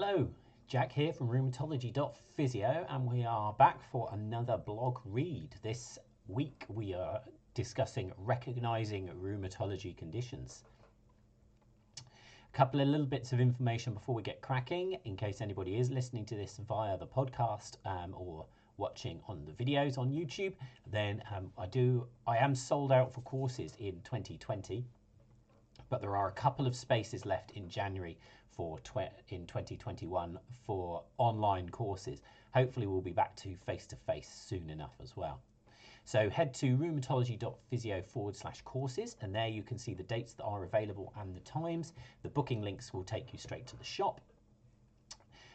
Hello, Jack here from rheumatology.physio, and we are back for another blog read. This week we are discussing recognizing rheumatology conditions. A couple of little bits of information before we get cracking, in case anybody is listening to this via the podcast um, or watching on the videos on YouTube, then um, I do I am sold out for courses in 2020 but there are a couple of spaces left in January for in 2021 for online courses. Hopefully, we'll be back to face to face soon enough as well. So head to rheumatology.physio forward slash courses, and there you can see the dates that are available and the times. The booking links will take you straight to the shop.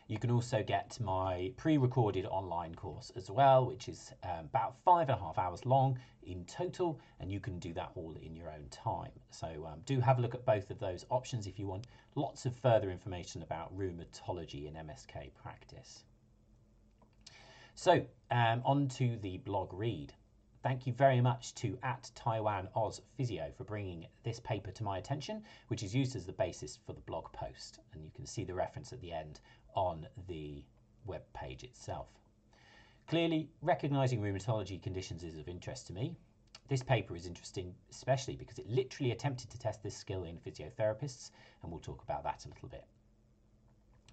You can also get my pre recorded online course as well, which is um, about five and a half hours long in total, and you can do that all in your own time. So, um, do have a look at both of those options if you want lots of further information about rheumatology in MSK practice. So, um, on to the blog read. Thank you very much to at Taiwan Oz Physio for bringing this paper to my attention, which is used as the basis for the blog post. And you can see the reference at the end on the web page itself. Clearly, recognising rheumatology conditions is of interest to me. This paper is interesting especially because it literally attempted to test this skill in physiotherapists, and we'll talk about that a little bit.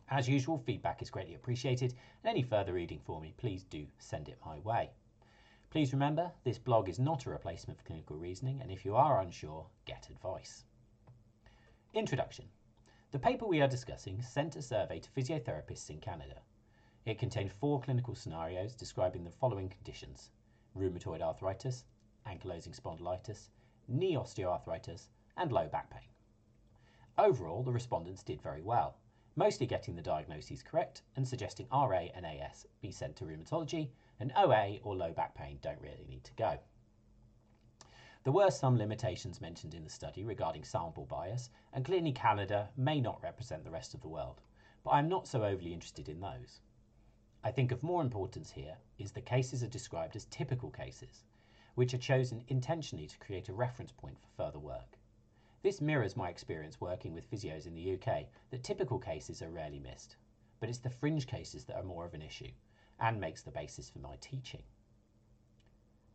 As usual, feedback is greatly appreciated, and any further reading for me, please do send it my way. Please remember, this blog is not a replacement for clinical reasoning, and if you are unsure, get advice. Introduction the paper we are discussing sent a survey to physiotherapists in Canada. It contained four clinical scenarios describing the following conditions rheumatoid arthritis, ankylosing spondylitis, knee osteoarthritis, and low back pain. Overall, the respondents did very well, mostly getting the diagnoses correct and suggesting RA and AS be sent to rheumatology, and OA or low back pain don't really need to go. There were some limitations mentioned in the study regarding sample bias, and clearly Canada may not represent the rest of the world, but I'm not so overly interested in those. I think of more importance here is the cases are described as typical cases, which are chosen intentionally to create a reference point for further work. This mirrors my experience working with physios in the UK that typical cases are rarely missed, but it's the fringe cases that are more of an issue and makes the basis for my teaching.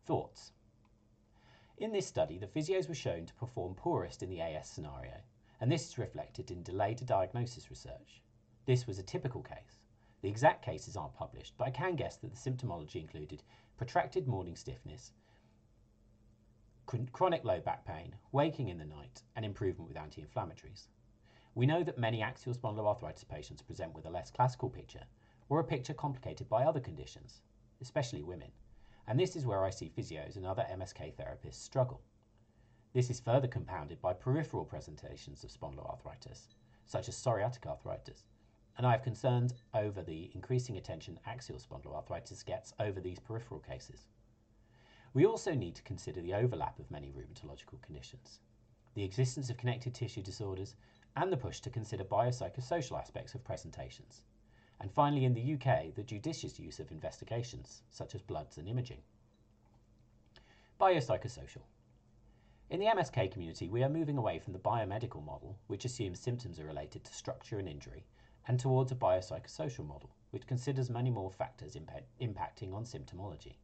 Thoughts? In this study, the physios were shown to perform poorest in the AS scenario, and this is reflected in delay to diagnosis research. This was a typical case. The exact cases aren't published, but I can guess that the symptomology included protracted morning stiffness, chronic low back pain, waking in the night, and improvement with anti inflammatories. We know that many axial spondyloarthritis patients present with a less classical picture, or a picture complicated by other conditions, especially women and this is where I see physios and other MSK therapists struggle. This is further compounded by peripheral presentations of spondyloarthritis, such as psoriatic arthritis, and I have concerns over the increasing attention axial spondyloarthritis gets over these peripheral cases. We also need to consider the overlap of many rheumatological conditions, the existence of connective tissue disorders, and the push to consider biopsychosocial aspects of presentations and finally in the UK, the judicious use of investigations, such as bloods and imaging. Biopsychosocial. In the MSK community, we are moving away from the biomedical model, which assumes symptoms are related to structure and injury, and towards a biopsychosocial model, which considers many more factors impa- impacting on symptomology.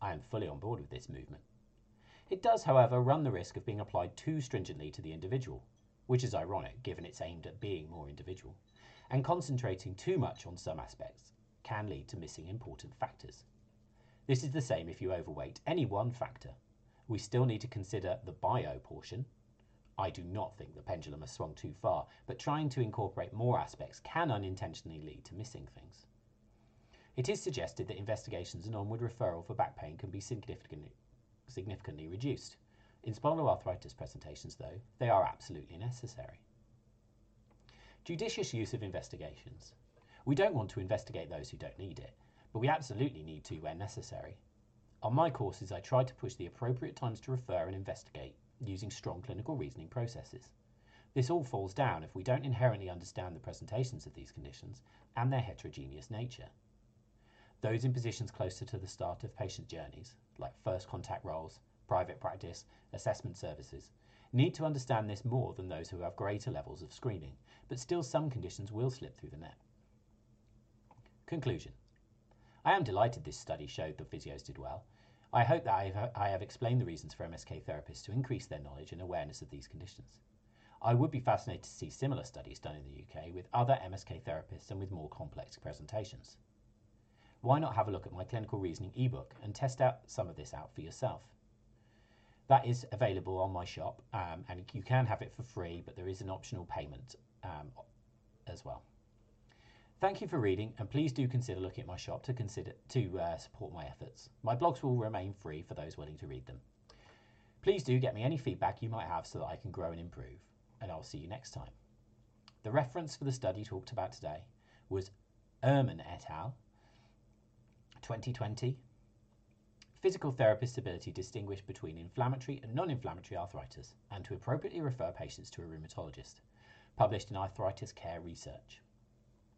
I am fully on board with this movement. It does, however, run the risk of being applied too stringently to the individual, which is ironic given it's aimed at being more individual and concentrating too much on some aspects can lead to missing important factors. This is the same if you overweight any one factor. We still need to consider the bio portion. I do not think the pendulum has swung too far, but trying to incorporate more aspects can unintentionally lead to missing things. It is suggested that investigations and onward referral for back pain can be significantly, significantly reduced. In spondyloarthritis presentations, though, they are absolutely necessary. Judicious use of investigations. We don't want to investigate those who don't need it, but we absolutely need to where necessary. On my courses, I try to push the appropriate times to refer and investigate using strong clinical reasoning processes. This all falls down if we don't inherently understand the presentations of these conditions and their heterogeneous nature. Those in positions closer to the start of patient journeys, like first contact roles, private practice, assessment services, need to understand this more than those who have greater levels of screening, but still some conditions will slip through the net. Conclusion I am delighted this study showed the physios did well. I hope that I have, I have explained the reasons for MSK therapists to increase their knowledge and awareness of these conditions. I would be fascinated to see similar studies done in the UK with other MSK therapists and with more complex presentations. Why not have a look at my clinical reasoning ebook and test out some of this out for yourself? That is available on my shop, um, and you can have it for free, but there is an optional payment um, as well. Thank you for reading, and please do consider looking at my shop to consider to uh, support my efforts. My blogs will remain free for those willing to read them. Please do get me any feedback you might have so that I can grow and improve, and I'll see you next time. The reference for the study talked about today was Ehrman et al. 2020. Physical therapist's ability to distinguish between inflammatory and non-inflammatory arthritis and to appropriately refer patients to a rheumatologist. Published in Arthritis Care Research.